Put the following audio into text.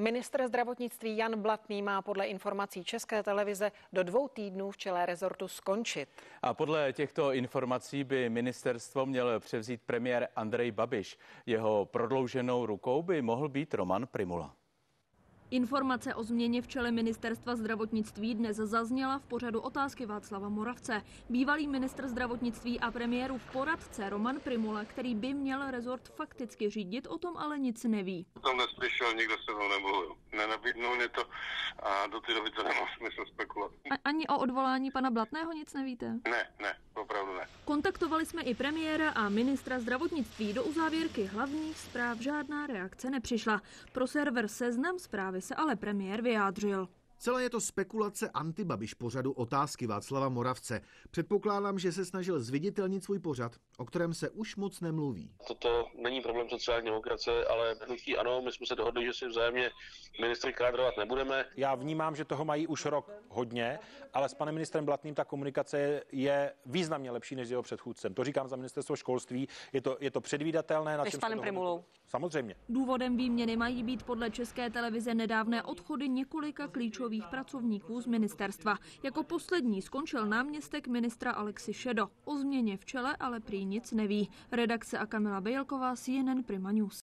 Ministr zdravotnictví Jan Blatný má podle informací České televize do dvou týdnů v čele rezortu skončit. A podle těchto informací by ministerstvo měl převzít premiér Andrej Babiš. Jeho prodlouženou rukou by mohl být Roman Primula. Informace o změně v čele ministerstva zdravotnictví dnes zazněla v pořadu otázky Václava Moravce. Bývalý ministr zdravotnictví a premiérův poradce Roman Primula, který by měl rezort fakticky řídit, o tom ale nic neví. Tam neslyšel, nikdo se mnou nemluvil. Nenabídnul mě to a do té doby to nemá smysl spekulovat. A ani o odvolání pana Blatného nic nevíte? Ne, ne, opravdu ne. Kontaktovali jsme i premiéra a ministra zdravotnictví. Do uzávěrky hlavních zpráv žádná reakce nepřišla. Pro server Seznam zprávy se ale premiér vyjádřil. Celé je to spekulace antibabiš pořadu otázky Václava Moravce. Předpokládám, že se snažil zviditelnit svůj pořad, o kterém se už moc nemluví. Toto není problém sociální demokracie, ale hnutí ano, my jsme se dohodli, že si vzájemně ministry kádrovat nebudeme. Já vnímám, že toho mají už rok hodně, ale s panem ministrem Blatným ta komunikace je významně lepší než s jeho předchůdcem. To říkám za ministerstvo školství. Je to, je to předvídatelné. Než s panem Primulou. Samozřejmě. Důvodem výměny mají být podle České televize nedávné odchody několika klíčových pracovníků z ministerstva. Jako poslední skončil náměstek ministra Alexi Šedo. O změně v čele ale prý nic neví. Redakce a Kamila Bejlková, CNN Prima News.